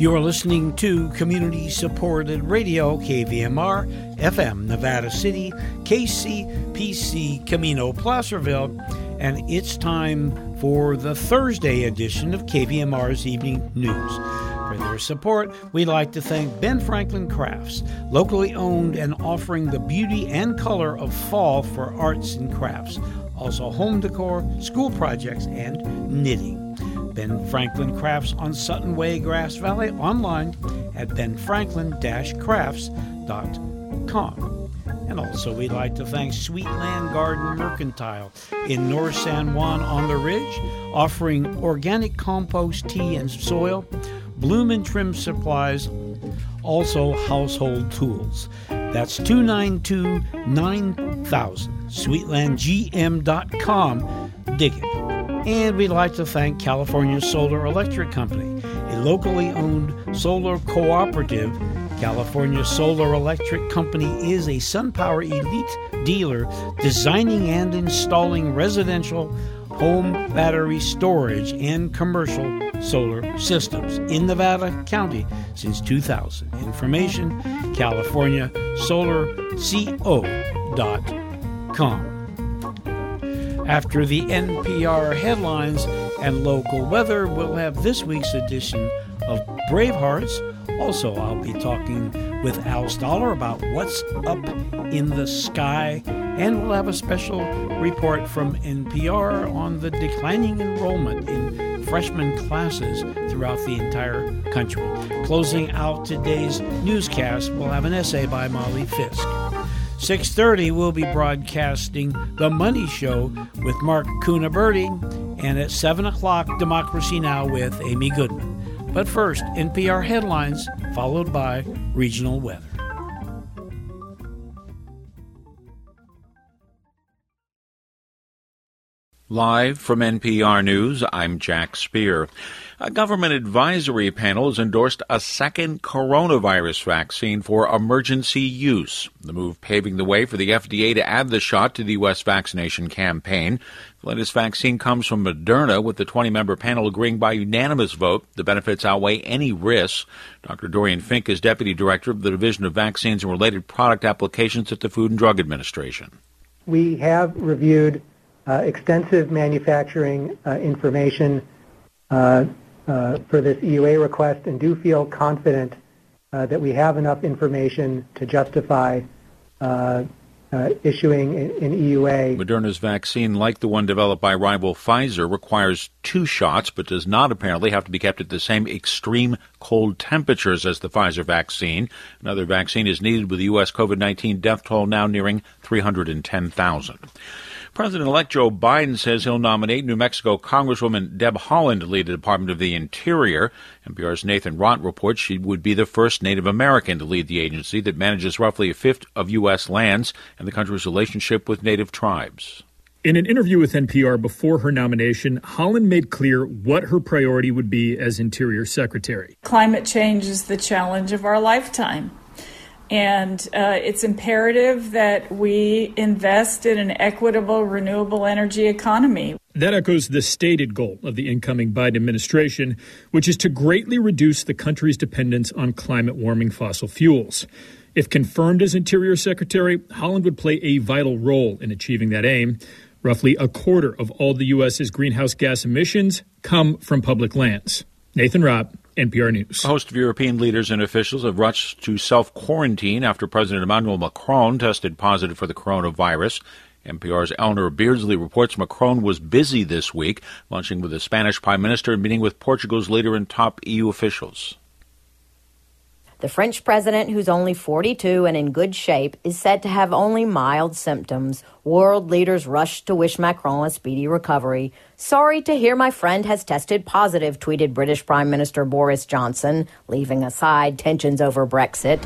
You are listening to community supported radio KVMR, FM Nevada City, KCPC Camino Placerville, and it's time for the Thursday edition of KVMR's Evening News. For their support, we'd like to thank Ben Franklin Crafts, locally owned and offering the beauty and color of fall for arts and crafts, also home decor, school projects, and knitting. Ben Franklin Crafts on Sutton Way, Grass Valley, online at benfranklin-crafts.com. And also, we'd like to thank Sweetland Garden Mercantile in North San Juan on the Ridge, offering organic compost tea and soil, bloom and trim supplies, also household tools. That's 292 9000, sweetlandgm.com. Dig it. And we'd like to thank California Solar Electric Company, a locally owned solar cooperative. California Solar Electric Company is a SunPower elite dealer designing and installing residential, home battery storage, and commercial solar systems in Nevada County since 2000. Information californiasolarco.com after the NPR headlines and local weather, we'll have this week's edition of Bravehearts. Also, I'll be talking with Al Stahler about what's up in the sky, and we'll have a special report from NPR on the declining enrollment in freshman classes throughout the entire country. Closing out today's newscast, we'll have an essay by Molly Fisk. 6.30 we'll be broadcasting the money show with mark Cunaberti, and at 7 o'clock democracy now! with amy goodman. But first npr headlines followed by regional weather. Live from NPR News, I'm Jack Speer. A government advisory panel has endorsed a second coronavirus vaccine for emergency use. The move paving the way for the FDA to add the shot to the U.S. vaccination campaign. The latest vaccine comes from Moderna, with the 20 member panel agreeing by unanimous vote the benefits outweigh any risks. Dr. Doran Fink is Deputy Director of the Division of Vaccines and Related Product Applications at the Food and Drug Administration. We have reviewed uh, extensive manufacturing uh, information uh, Uh, for this EUA request and do feel confident uh, that we have enough information to justify uh, uh issuing an EUA. Moderna's vaccine, like the one developed by rival Pfizer, requires two shots, but does not apparently have to be kept at the same extreme cold temperatures as the Pfizer vaccine. Another vaccine is needed with the U.S. COVID 19 death toll now nearing 310,000. President-elect Joe Biden says he'll nominate New Mexico Congresswoman Deb Haaland to lead the Department of the Interior. NPR's Nathan Rott reports she would be the first Native American to lead the agency that manages roughly a fifth of U.S. lands and the country's relationship with Native tribes. In an interview with NPR before her nomination, Haaland made clear what her priority would be as Interior Secretary. Climate change is the challenge of our lifetime. And uh, it's imperative that we invest in an equitable, renewable energy economy. That echoes the stated goal of the incoming Biden administration, which is to greatly reduce the country's dependence on climate warming fossil fuels. If confirmed as Interior Secretary, Haaland would play a vital role in achieving that aim. Roughly a quarter of all the U.S.'s greenhouse gas emissions come from public lands. Nathan Rott, NPR News. A host of European leaders and officials have rushed to self quarantine after President Emmanuel Macron tested positive for the coronavirus. NPR's Eleanor Beardsley reports Macron was busy this week, lunching with the Spanish Prime Minister and meeting with Portugal's leader and top EU officials. The French president, who's only 42 and in good shape, is said to have only mild symptoms. World leaders rushed to wish Macron a speedy recovery. Sorry to hear my friend has tested positive, tweeted British Prime Minister Boris Johnson, leaving aside tensions over Brexit.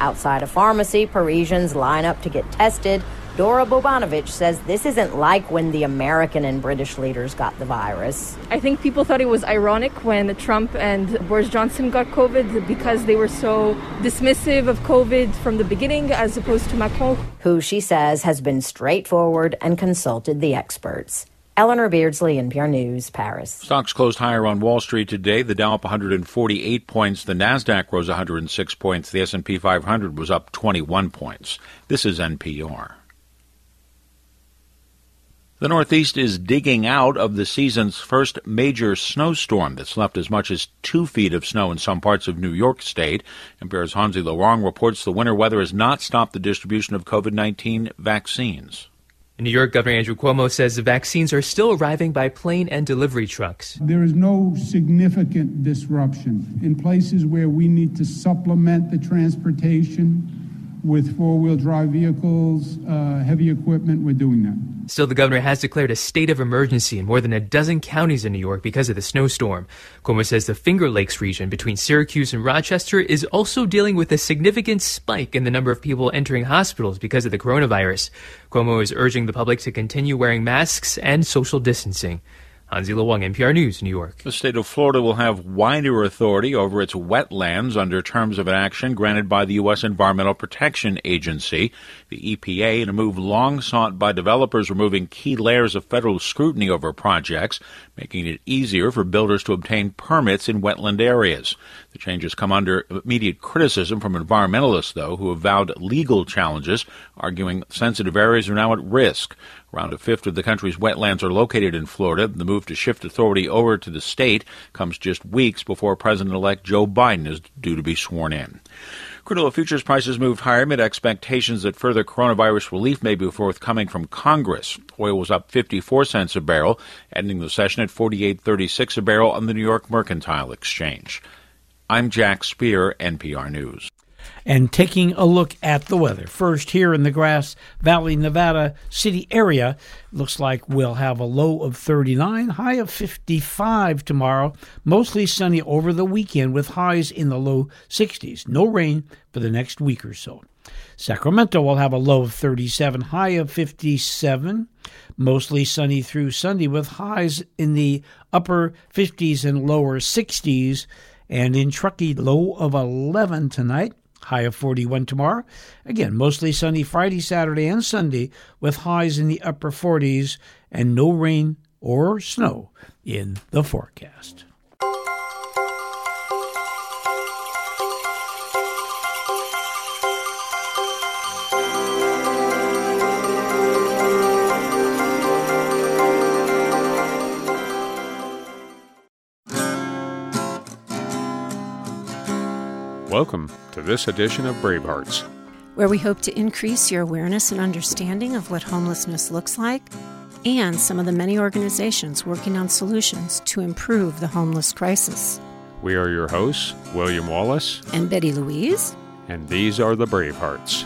Outside a pharmacy, Parisians line up to get tested. Dora Bobanovic says this isn't like when the American and British leaders got the virus. I think people thought it was ironic when Trump and Boris Johnson got COVID because they were so dismissive of COVID from the beginning as opposed to Macron. Who she says has been straightforward and consulted the experts. Eleanor Beardsley, NPR News, Paris. Stocks closed higher on Wall Street today. The Dow up 148 points. The Nasdaq rose 106 points. The S&P 500 was up 21 points. This is NPR. The Northeast is digging out of the season's first major snowstorm that's left as much as two feet of snow in some parts of New York State. NPR's Hansi Lo Wang reports the winter weather has not stopped the distribution of COVID 19 vaccines. In New York, Governor Andrew Cuomo says the vaccines are still arriving by plane and delivery trucks. There is no significant disruption. In places where we need to supplement the transportation, with four wheel drive vehicles, uh, heavy equipment, we're doing that. Still, the governor has declared a state of emergency in more than a dozen counties in New York because of the snowstorm. Cuomo says the Finger Lakes region between Syracuse and Rochester is also dealing with a significant spike in the number of people entering hospitals because of the coronavirus. Cuomo is urging the public to continue wearing masks and social distancing. Hansi Lo Wang, NPR News, New York. The state of Florida will have wider authority over its wetlands under terms of an action granted by the U.S. Environmental Protection Agency. The EPA, in a move long sought by developers, removing key layers of federal scrutiny over projects, making it easier for builders to obtain permits in wetland areas. The changes come under immediate criticism from environmentalists, though, who have vowed legal challenges, arguing sensitive areas are now at risk. Around a fifth of the country's wetlands are located in Florida. The move to shift authority over to the state comes just weeks before President elect Joe Biden is due to be sworn in. Crude oil futures prices moved higher amid expectations that further coronavirus relief may be forthcoming from Congress. Oil was up 54 cents a barrel, ending the session at 48.36 a barrel on the New York Mercantile Exchange. I'm Jack Speer, NPR News and taking a look at the weather. First, here in the Grass Valley, Nevada city area, looks like we'll have a low of 39, high of 55 tomorrow. Mostly sunny over the weekend with highs in the low 60s. No rain for the next week or so. Sacramento will have a low of 37, high of 57. Mostly sunny through Sunday with highs in the upper 50s and lower 60s. And in Truckee, low of 11 tonight high of 41 tomorrow. Again, mostly sunny Friday, Saturday, and Sunday with highs in the upper 40s and no rain or snow in the forecast. Welcome to this edition of Bravehearts, where we hope to increase your awareness and understanding of what homelessness looks like and some of the many organizations working on solutions to improve the homeless crisis. We are your hosts, William Wallace and Betty Louise, and these are the Bravehearts.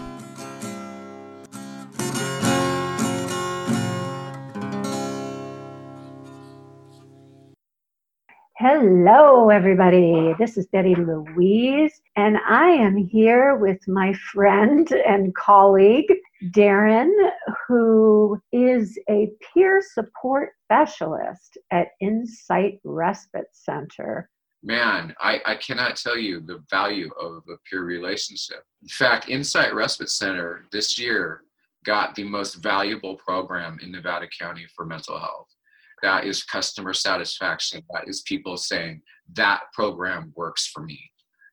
Hello, everybody. This is Betty Louise, and I am here with my friend and colleague, Darren, who is a peer support specialist at Insight Respite Center. Man, I, I cannot tell you the value of a peer relationship. In fact, Insight Respite Center this year got the most valuable program in Nevada County for mental health that is customer satisfaction that is people saying that program works for me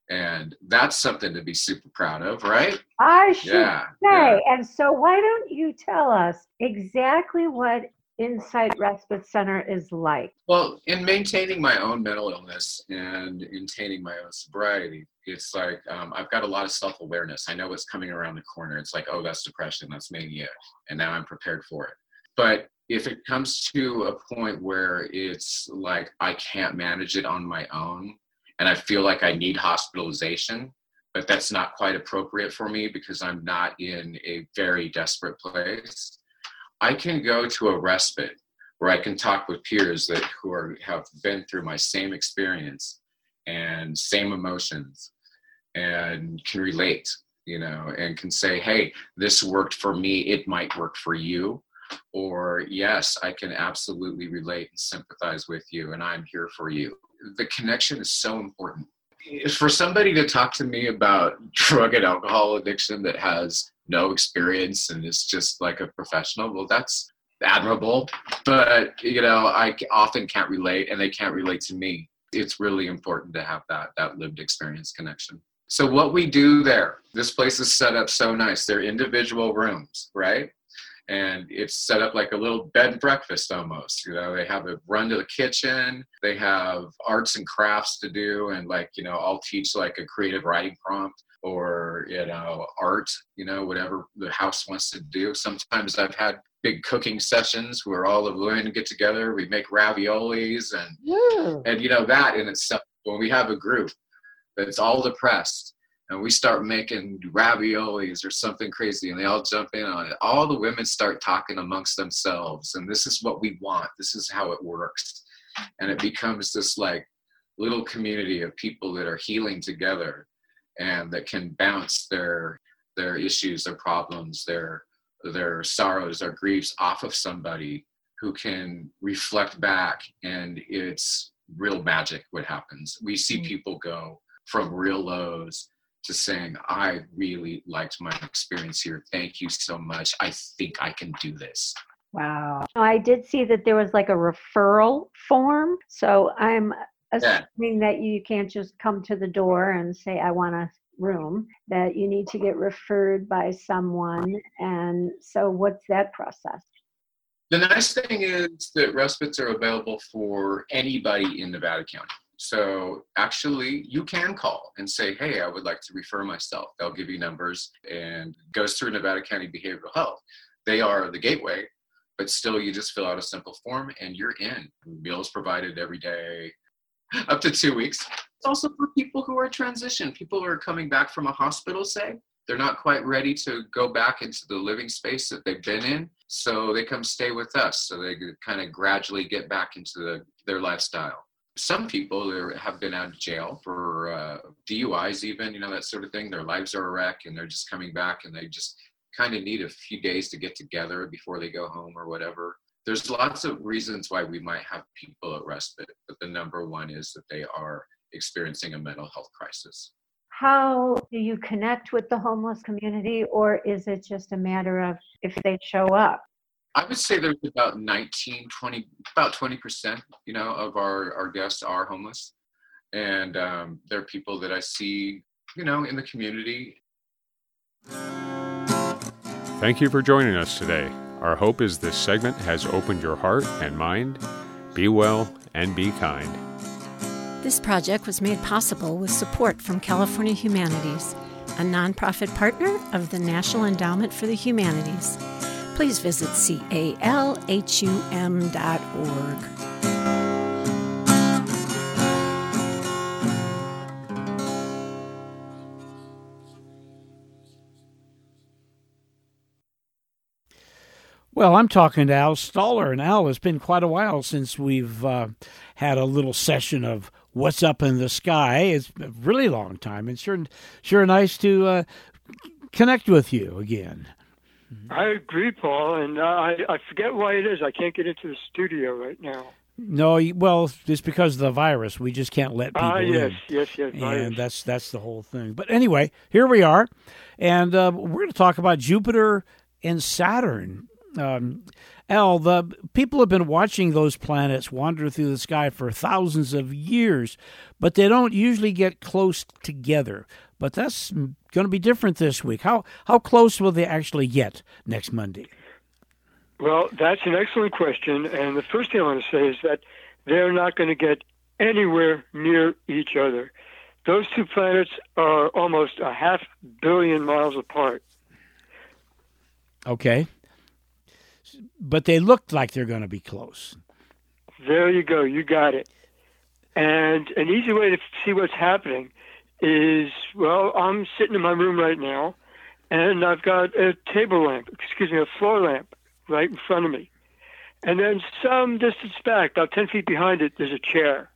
and that's something to be super proud of right i should yeah, say yeah. and so why don't you tell us exactly what Insight Respite Center is like? Well, in maintaining my own mental illness and maintaining my own sobriety, it's like um, I've got a lot of self awareness. I know what's coming around the corner. It's like, oh, that's depression, that's mania, and now I'm prepared for it. But if it comes to a point where it's like I can't manage it on my own and I feel like I need hospitalization, but that's not quite appropriate for me because I'm not in a very desperate place, I can go to a respite where I can talk with peers that who are have been through my same experience and same emotions and can relate, you know, and can say, hey, this worked for me, it might work for you or yes, I can absolutely relate and sympathize with you, and I'm here for you. The connection is so important. For somebody to talk to me about drug and alcohol addiction that has no experience and is just like a professional, well, that's admirable, but you know, I often can't relate, and they can't relate to me. It's really important to have that that lived experience connection. So what we do there, this place is set up so nice. They're individual rooms, right? And it's set up like a little bed and breakfast almost you know they have a run to the kitchen they have arts and crafts to do and like you know i'll teach like a creative writing prompt or you know art you know whatever the house wants to do sometimes i've had big cooking sessions where all the women get together we make raviolis and yeah. and you know that in itself when we have a group that's all depressed and we start making raviolis or something crazy and they all jump in on it. All the women start talking amongst themselves and this is what we want. This is how it works. And it becomes this like little community of people that are healing together and that can bounce their their issues their problems their their sorrows their griefs off of somebody who can reflect back and it's real magic what happens. We see mm. people go from real lows to saying, I really liked my experience here. Thank you so much. I think I can do this. Wow. I did see that there was like a referral form. So I'm assuming yeah. that you can't just come to the door and say, I want a room, that you need to get referred by someone. And so, what's that process? The nice thing is that respites are available for anybody in Nevada County. So actually, you can call and say, "Hey, I would like to refer myself." They'll give you numbers and goes through Nevada County Behavioral Health. They are the gateway, but still, you just fill out a simple form and you're in. Meals provided every day, up to two weeks. It's also for people who are transition. People who are coming back from a hospital, say they're not quite ready to go back into the living space that they've been in, so they come stay with us. So they kind of gradually get back into the, their lifestyle some people have been out of jail for uh, DUIs, even you know that sort of thing. Their lives are a wreck, and they're just coming back, and they just kind of need a few days to get together before they go home or whatever. There's lots of reasons why we might have people at respite, but the number one is that they are experiencing a mental health crisis. How do you connect with the homeless community, or is it just a matter of if they show up? I would say there's about 19, 20, about 20%, you know, of our, our guests are homeless. And um, they're people that I see, you know, in the community. Thank you for joining us today. Our hope is this segment has opened your heart and mind. Be well and be kind. This project was made possible with support from California Humanities, a nonprofit partner of the National Endowment for the Humanities please visit calhum.org. Well, I'm talking to Al Stahler, and Al, it's been quite a while since we've uh, had a little session of what's up in the sky. It's a really long time, and sure, sure nice to uh, connect with you again. Mm-hmm. I agree, Paul, and uh, I I forget why it is. I can't get into the studio right now. No, well, it's because of the virus. We just can't let people Ah, yes, in. yes, yes, virus. And that's that's the whole thing. But anyway, here we are, and uh, we're going to talk about Jupiter and Saturn. Um, Al, the people have been watching those planets wander through the sky for thousands of years, but they don't usually get close together. But that's going to be different this week. How how close will they actually get next Monday? Well, that's an excellent question, and the first thing I want to say is that they're not going to get anywhere near each other. Those two planets are almost a half billion miles apart. Okay. But they look like they're going to be close. There you go. You got it. And an easy way to see what's happening is well, I'm sitting in my room right now, and I've got a table lamp, excuse me, a floor lamp right in front of me. And then some distance back, about 10 feet behind it, there's a chair.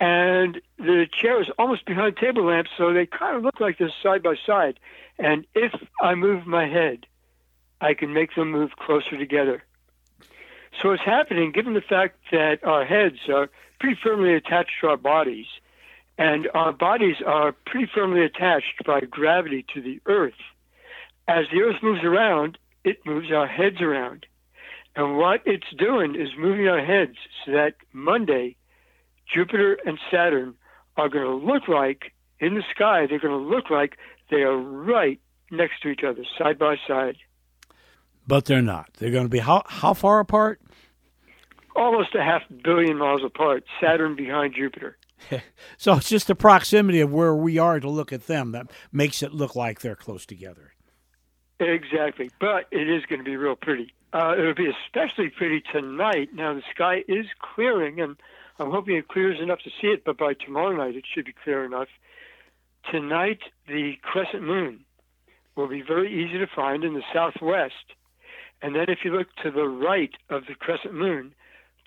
And the chair is almost behind the table lamp, so they kind of look like they're side by side. And if I move my head, I can make them move closer together. So it's happening, given the fact that our heads are pretty firmly attached to our bodies, and our bodies are pretty firmly attached by gravity to the earth. As the earth moves around, it moves our heads around. And what it's doing is moving our heads so that Monday, Jupiter and Saturn are going to look like, in the sky, they're going to look like they are right next to each other, side by side. But they're not. They're going to be how, how far apart? Almost a half billion miles apart, Saturn behind Jupiter. so it's just the proximity of where we are to look at them that makes it look like they're close together. Exactly. But it is going to be real pretty. Uh, it'll be especially pretty tonight. Now, the sky is clearing, and I'm hoping it clears enough to see it, but by tomorrow night it should be clear enough. Tonight, the crescent moon will be very easy to find in the southwest. And then if you look to the right of the crescent moon,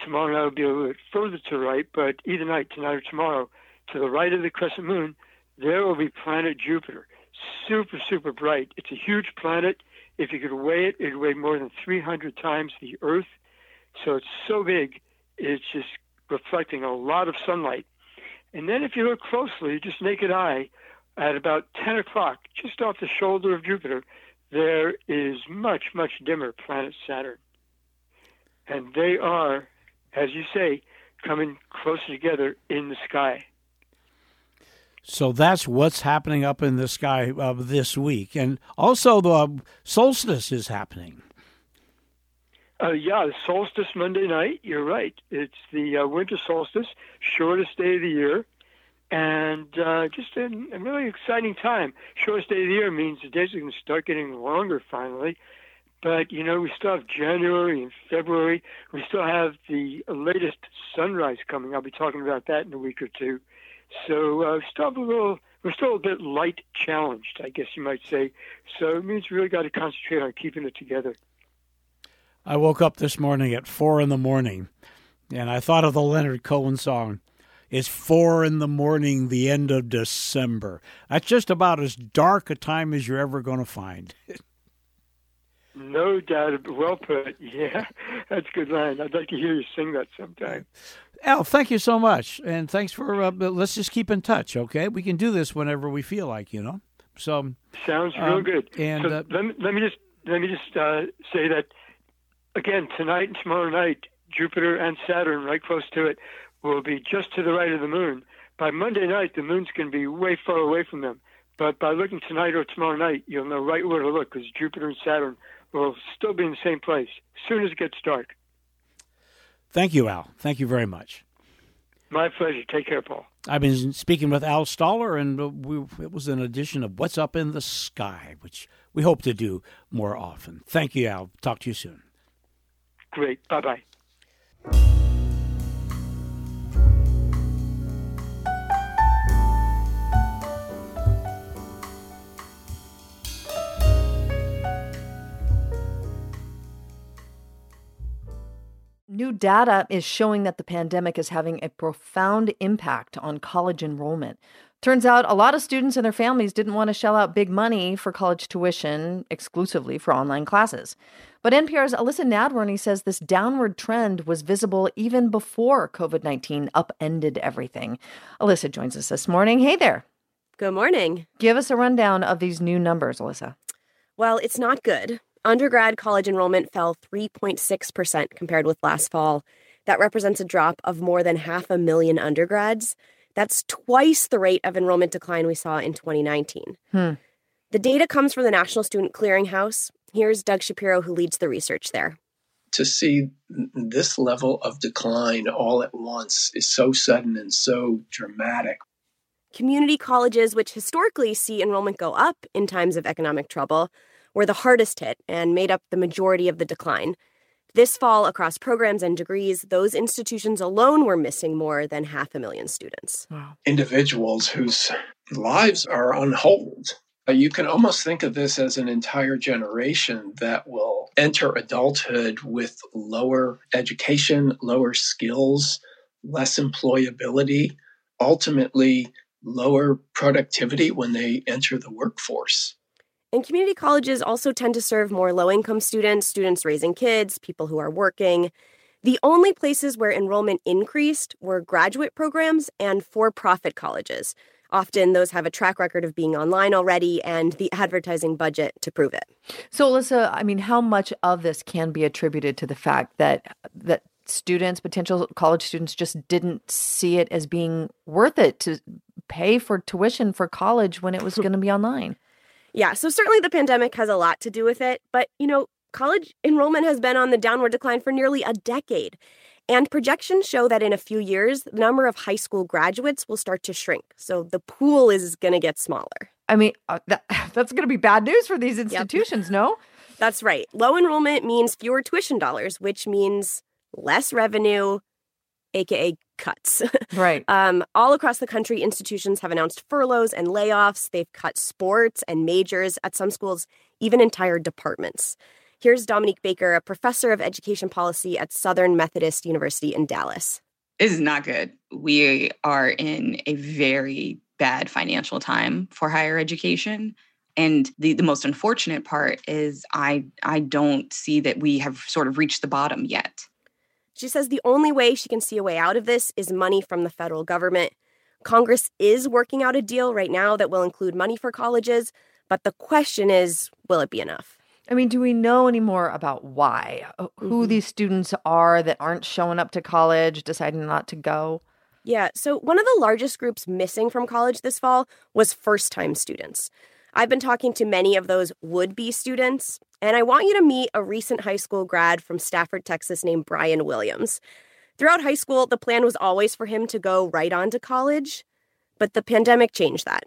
tomorrow night will be a little bit further to the right, but either night, tonight or tomorrow, to the right of the crescent moon, there will be planet Jupiter. Super, super bright. It's a huge planet. If you could weigh it, it'd weigh more than 300 times the Earth. So it's so big, it's just reflecting a lot of sunlight. And then if you look closely, just naked eye, at about 10 o'clock, just off the shoulder of Jupiter, there is much, much dimmer planet Saturn. And they are, as you say, coming closer together in the sky. So that's what's happening up in the sky uh, this week. And also, the solstice is happening. Uh, yeah, solstice Monday night. You're right. It's the uh, winter solstice, shortest day of the year, and uh, just a, a, really exciting time. Shortest day of the year means the days are going to start getting longer finally. But you know, we still have January and February. We still have the latest sunrise coming. I'll be talking about that in a week or two. So uh, still a little. We're still a bit light challenged, I guess you might say. So it means we really got to concentrate on keeping it together. I woke up this morning at four in the morning, and I thought of the Leonard Cohen song. It's four in the morning, the end of December. That's just about as dark a time as you're ever going to find. no doubt. Well put. Yeah, that's a good line. I'd like to hear you sing that sometime. Al, thank you so much, and thanks for. Uh, let's just keep in touch, okay? We can do this whenever we feel like, you know. So sounds real um, good. And so uh, let me let me just let me just uh, say that again, tonight and tomorrow night, Jupiter and Saturn, right close to it, will be just to the right of the moon. By Monday night, the moon's going to be way far away from them. But by looking tonight or tomorrow night, you'll know right where to look because Jupiter and Saturn will still be in the same place as soon as it gets dark. Thank you, Al. Thank you very much. My pleasure. Take care, Paul. I've been speaking with Al Stahler, and uh, we, it was an edition of What's Up in the Sky, which we hope to do more often. Thank you, Al. Talk to you soon. Great. Bye bye. New data is showing that the pandemic is having a profound impact on college enrollment. Turns out a lot of students and their families didn't want to shell out big money for college tuition exclusively for online classes. But NPR's Elissa Nadworny says this downward trend was visible even before COVID 19 upended everything. Elissa joins us this morning. Hey there. Good morning. Give us a rundown of these new numbers, Elissa. Well, it's not good. Undergrad college enrollment fell 3.6% compared with last fall. That represents a drop of more than half a million undergrads. That's twice the rate of enrollment decline we saw in 2019. Hmm. The data comes from the National Student Clearinghouse. Here's Doug Shapiro, who leads the research there. To see this level of decline all at once is so sudden and so dramatic. Community colleges, which historically see enrollment go up in times of economic trouble, were the hardest hit and made up the majority of the decline. This fall, across programs and degrees, those institutions alone were missing more than half a million students. Wow. Individuals whose lives are on hold. You can almost think of this as an entire generation that will enter adulthood with lower education, lower skills, less employability, ultimately, lower productivity when they enter the workforce. And community colleges also tend to serve more low income students, students raising kids, people who are working. The only places where enrollment increased were graduate programs and for profit colleges. Often those have a track record of being online already and the advertising budget to prove it. So, Elissa, I mean, how much of this can be attributed to the fact that that students, potential college students, just didn't see it as being worth it to pay for tuition for college when it was going to be online? Yeah, so certainly the pandemic has a lot to do with it, but you know, college enrollment has been on the downward decline for nearly a decade. And projections show that in a few years, the number of high school graduates will start to shrink. So the pool is going to get smaller. I mean, uh, that, that's going to be bad news for these institutions, yep. no? That's right. Low enrollment means fewer tuition dollars, which means less revenue, aka cuts. Right. um, all across the country, institutions have announced furloughs and layoffs. They've cut sports and majors at some schools, even entire departments. Here's Dominique Baker, a professor of education policy at Southern Methodist University in Dallas. This is not good. We are in a very bad financial time for higher education. And the, the most unfortunate part is I I don't see that we have sort of reached the bottom yet. She says the only way she can see a way out of this is money from the federal government. Congress is working out a deal right now that will include money for colleges, but the question is will it be enough? I mean, do we know any more about why? Uh, who mm-hmm. these students are that aren't showing up to college, deciding not to go? Yeah, so one of the largest groups missing from college this fall was first time students. I've been talking to many of those would be students, and I want you to meet a recent high school grad from Stafford, Texas named Brian Williams. Throughout high school, the plan was always for him to go right on to college, but the pandemic changed that.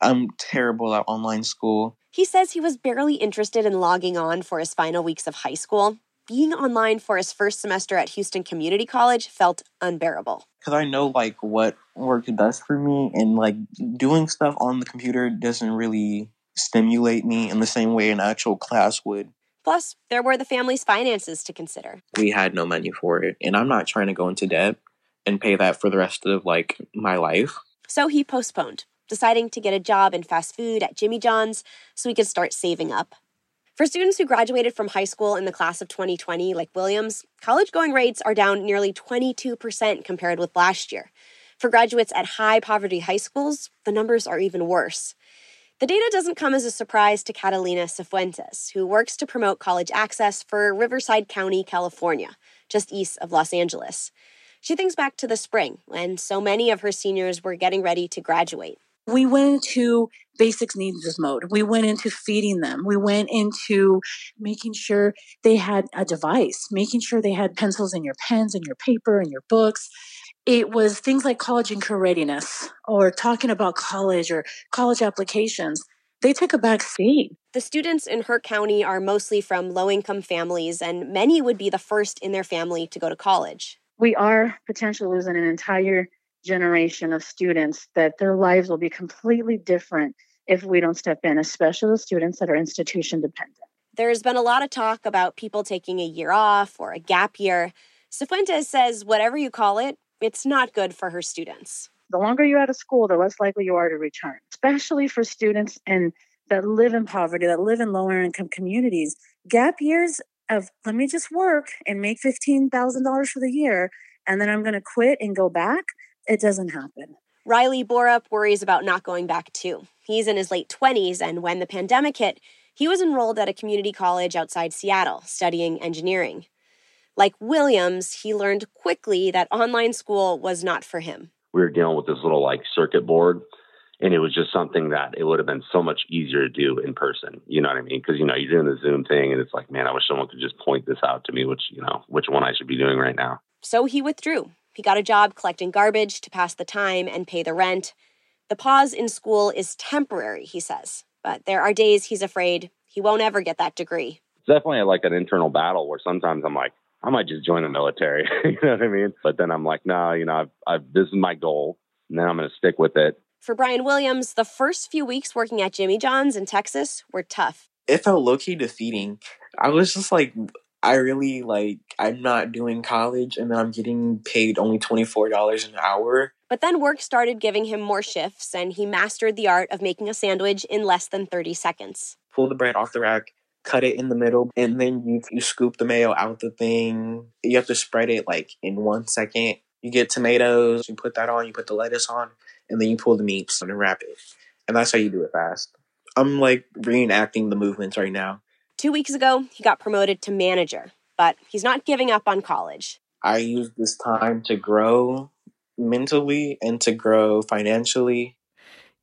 I'm terrible at online school. He says he was barely interested in logging on for his final weeks of high school. Being online for his first semester at Houston Community College felt unbearable. Because I know like what works best for me, and like doing stuff on the computer doesn't really stimulate me in the same way an actual class would. Plus, there were the family's finances to consider. We had no money for it, and I'm not trying to go into debt and pay that for the rest of like my life. So he postponed deciding to get a job in fast food at Jimmy John's so he could start saving up. For students who graduated from high school in the class of 2020, like Williams, college going rates are down nearly 22% compared with last year. For graduates at high poverty high schools, the numbers are even worse. The data doesn't come as a surprise to Catalina Cifuentes, who works to promote college access for Riverside County, California, just east of Los Angeles. She thinks back to the spring when so many of her seniors were getting ready to graduate. We went into basics needs mode. We went into feeding them. We went into making sure they had a device, making sure they had pencils in your pens and your paper and your books. It was things like college and career readiness or talking about college or college applications. They took a back seat. The students in her county are mostly from low income families, and many would be the first in their family to go to college. We are potentially losing an entire generation of students that their lives will be completely different if we don't step in, especially the students that are institution dependent. There's been a lot of talk about people taking a year off or a gap year. Cifuentes says, whatever you call it, it's not good for her students. The longer you're out of school, the less likely you are to return, especially for students and that live in poverty, that live in lower income communities. Gap years of let me just work and make $15,000 for the year, and then I'm going to quit and go back it doesn't happen. Riley Borup worries about not going back too. He's in his late 20s, and when the pandemic hit, he was enrolled at a community college outside Seattle studying engineering. Like Williams, he learned quickly that online school was not for him. We were dealing with this little like circuit board, and it was just something that it would have been so much easier to do in person. You know what I mean? Because you know you're doing the Zoom thing, and it's like, man, I wish someone could just point this out to me, which you know which one I should be doing right now. So he withdrew he got a job collecting garbage to pass the time and pay the rent. The pause in school is temporary, he says, but there are days he's afraid he won't ever get that degree. It's definitely like an internal battle where sometimes I'm like, I might just join the military. you know what I mean? But then I'm like, no, you know, I've, I've, this is my goal, and then I'm going to stick with it. For Brian Williams, the first few weeks working at Jimmy John's in Texas were tough. It felt low key defeating. I was just like, I really like I'm not doing college and then I'm getting paid only $24 an hour. But then work started giving him more shifts and he mastered the art of making a sandwich in less than 30 seconds. Pull the bread off the rack, cut it in the middle, and then you you scoop the mayo out the thing. You have to spread it like in 1 second. You get tomatoes, you put that on, you put the lettuce on, and then you pull the meat and wrap it. And that's how you do it fast. I'm like reenacting the movements right now. Two weeks ago, he got promoted to manager, but he's not giving up on college. I use this time to grow mentally and to grow financially.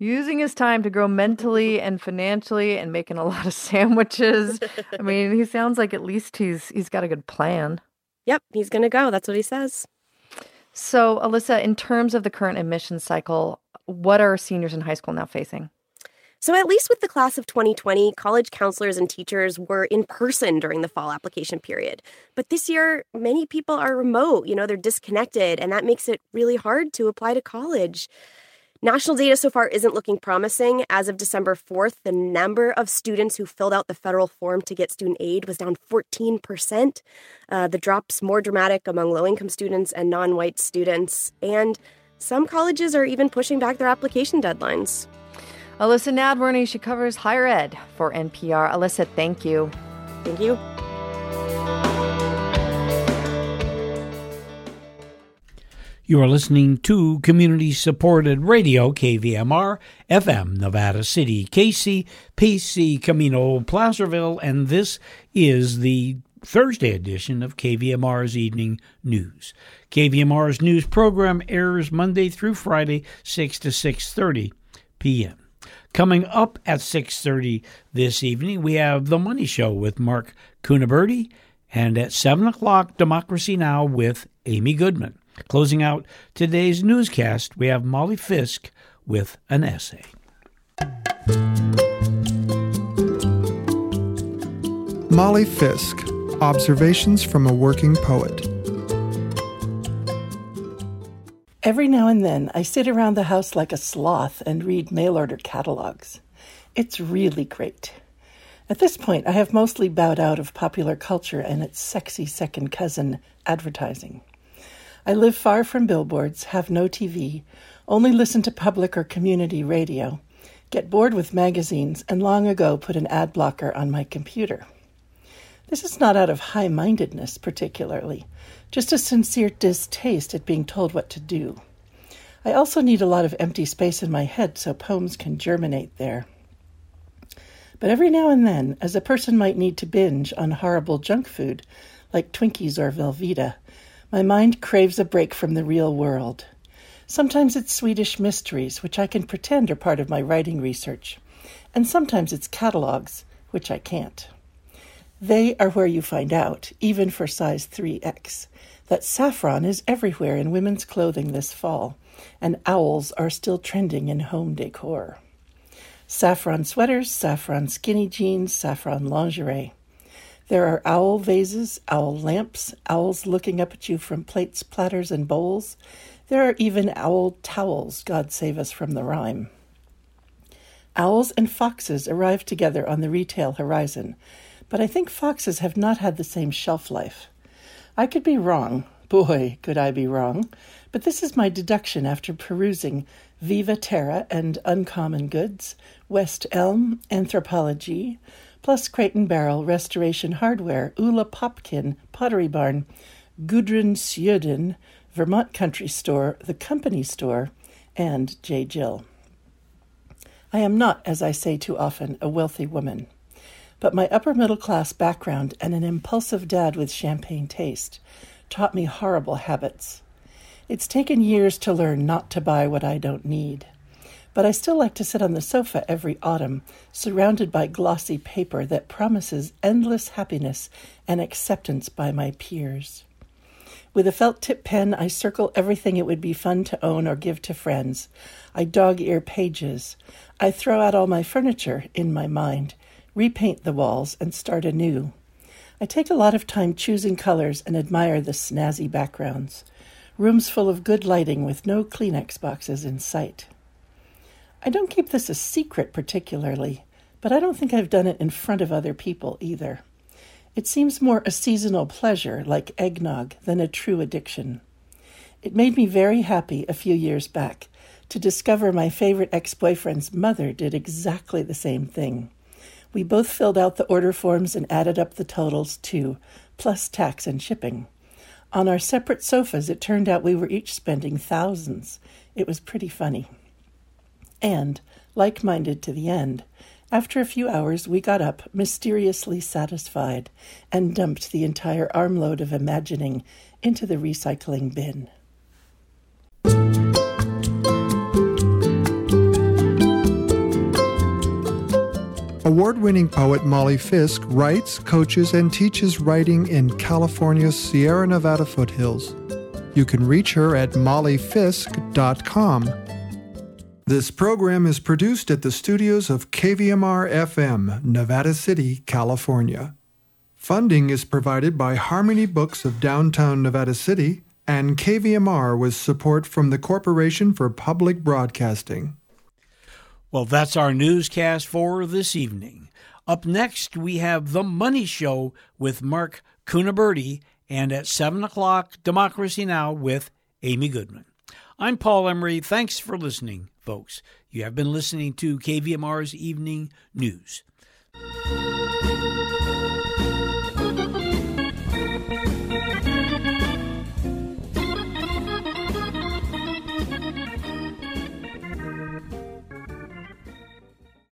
Using his time to grow mentally and financially and making a lot of sandwiches. I mean, he sounds like at least he's he's got a good plan. Yep, he's going to go. That's what he says. So, Elissa, in terms of the current admission cycle, what are seniors in high school now facing? So, at least with the class of 2020, college counselors and teachers were in person during the fall application period. But this year, many people are remote, you know, they're disconnected, and that makes it really hard to apply to college. National data so far isn't looking promising. As of December 4th, the number of students who filled out the federal form to get student aid was down 14%. Uh, the drop's more dramatic among low income students and non white students. And some colleges are even pushing back their application deadlines. Elissa Nadworny, she covers higher ed for NPR. Elissa, thank you. Thank you. You are listening to community supported radio KVMR FM Nevada City, Casey, PC, Camino, Placerville, and this is the Thursday edition of KVMR's Evening News. KVMR's news program airs Monday through Friday, 6 to 6:30 p.m. Coming up at 6:30 this evening, we have the Money Show with Mark Cunaberti, and at 7 o'clock, Democracy Now! with Amy Goodman. Closing out today's newscast, we have Molly Fisk with an essay. Molly Fisk Observations from a Working Poet. Every now and then, I sit around the house like a sloth and read mail order catalogs. It's really great. At this point, I have mostly bowed out of popular culture and its sexy second cousin, advertising. I live far from billboards, have no TV, only listen to public or community radio, get bored with magazines, and long ago put an ad blocker on my computer. This is not out of high mindedness, particularly, just a sincere distaste at being told what to do. I also need a lot of empty space in my head so poems can germinate there. But every now and then, as a person might need to binge on horrible junk food like Twinkies or Velveeta, my mind craves a break from the real world. Sometimes it's Swedish mysteries, which I can pretend are part of my writing research, and sometimes it's catalogs, which I can't. They are where you find out, even for size 3X, that saffron is everywhere in women's clothing this fall, and owls are still trending in home decor. Saffron sweaters, saffron skinny jeans, saffron lingerie. There are owl vases, owl lamps, owls looking up at you from plates, platters, and bowls. There are even owl towels, God save us from the rhyme. Owls and foxes arrive together on the retail horizon, but I think foxes have not had the same shelf life. I could be wrong. Boy, could I be wrong. But this is my deduction after perusing Viva Terra and Uncommon Goods, West Elm, Anthropologie, plus Crate and Barrel, Restoration Hardware, Ulla Popken, Pottery Barn, Gudrun Sjöden, Vermont Country Store, The Company Store, and J. Jill. I am not, as I say too often, a wealthy woman, but my upper middle class background and an impulsive dad with champagne taste taught me horrible habits. It's taken years to learn not to buy what I don't need but I still like to sit on the sofa every autumn, surrounded by glossy paper that promises endless happiness and acceptance by my peers. With a felt tip pen, I circle everything it would be fun to own or give to friends. I dog ear pages. I throw out all my furniture in my mind, repaint the walls, and start anew. I take a lot of time choosing colors and admire the snazzy backgrounds. Rooms full of good lighting with no Kleenex boxes in sight. I don't keep this a secret particularly, but I don't think I've done it in front of other people either. It seems more a seasonal pleasure, like eggnog, than a true addiction. It made me very happy a few years back to discover my favorite ex boyfriend's mother did exactly the same thing. We both filled out the order forms and added up the totals too, plus tax and shipping. On our separate sofas, it turned out we were each spending thousands. It was pretty funny. And like minded to the end. After a few hours, we got up, mysteriously satisfied, and dumped the entire armload of imagining into the recycling bin. Award winning poet Molly Fisk writes, coaches, and teaches writing in California's Sierra Nevada foothills. You can reach her at mollyfisk.com. This program is produced at the studios of KVMR FM, Nevada City, California. Funding is provided by Harmony Books of downtown Nevada City and KVMR with support from the Corporation for Public Broadcasting. Well, that's our newscast for this evening. Up next, we have The Money Show with Mark Cunaberti, and at 7 o'clock, Democracy Now! with Amy Goodman. I'm Paul Emery. Thanks for listening, folks. You have been listening to KVMR's Evening News.